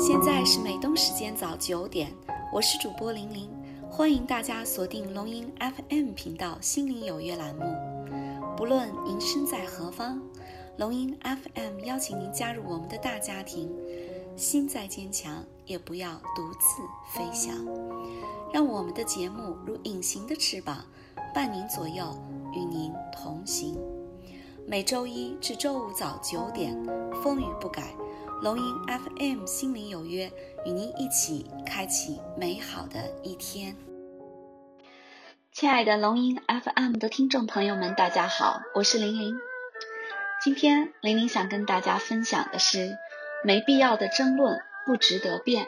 现在是美东时间早九点，我是主播玲玲，欢迎大家锁定龙吟 FM 频道《心灵有约》栏目。不论您身在何方，龙吟 FM 邀请您加入我们的大家庭。心再坚强，也不要独自飞翔。让我们的节目如隐形的翅膀，伴您左右，与您同行。每周一至周五早九点，风雨不改。龙吟 FM 心灵有约，与您一起开启美好的一天。亲爱的龙吟 FM 的听众朋友们，大家好，我是玲玲。今天玲玲想跟大家分享的是，没必要的争论不值得辩。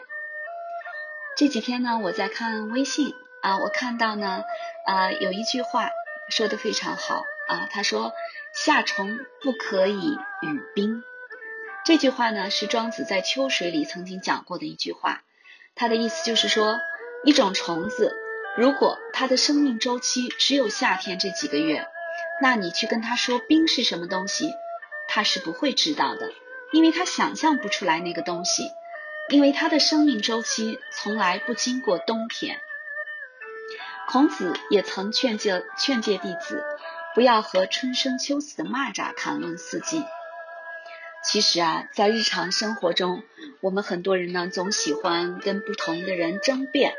这几天呢，我在看微信啊，我看到呢，啊有一句话说的非常好啊，他说夏虫不可以语冰。这句话呢，是庄子在《秋水》里曾经讲过的一句话。他的意思就是说，一种虫子，如果它的生命周期只有夏天这几个月，那你去跟他说冰是什么东西，他是不会知道的，因为他想象不出来那个东西，因为他的生命周期从来不经过冬天。孔子也曾劝诫劝诫弟子，不要和春生秋死的蚂蚱谈论四季。其实啊，在日常生活中，我们很多人呢总喜欢跟不同的人争辩。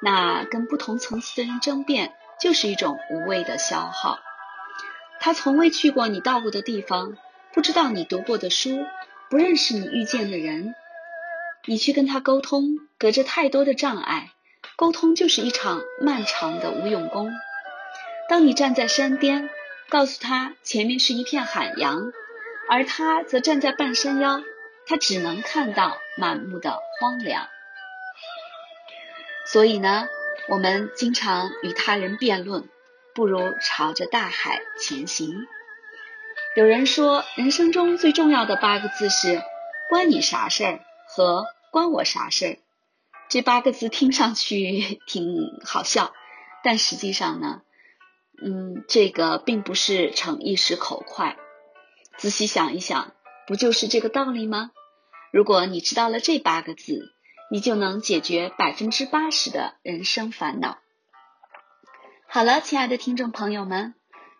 那跟不同层次的人争辩，就是一种无谓的消耗。他从未去过你到过的地方，不知道你读过的书，不认识你遇见的人，你去跟他沟通，隔着太多的障碍，沟通就是一场漫长的无用功。当你站在山巅，告诉他前面是一片海洋。而他则站在半山腰，他只能看到满目的荒凉。所以呢，我们经常与他人辩论，不如朝着大海前行。有人说，人生中最重要的八个字是“关你啥事儿”和“关我啥事儿”。这八个字听上去 挺好笑，但实际上呢，嗯，这个并不是逞一时口快。仔细想一想，不就是这个道理吗？如果你知道了这八个字，你就能解决百分之八十的人生烦恼。好了，亲爱的听众朋友们，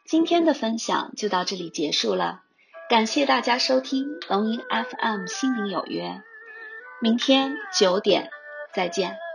今天的分享就到这里结束了。感谢大家收听龙吟 FM 心灵有约，明天九点再见。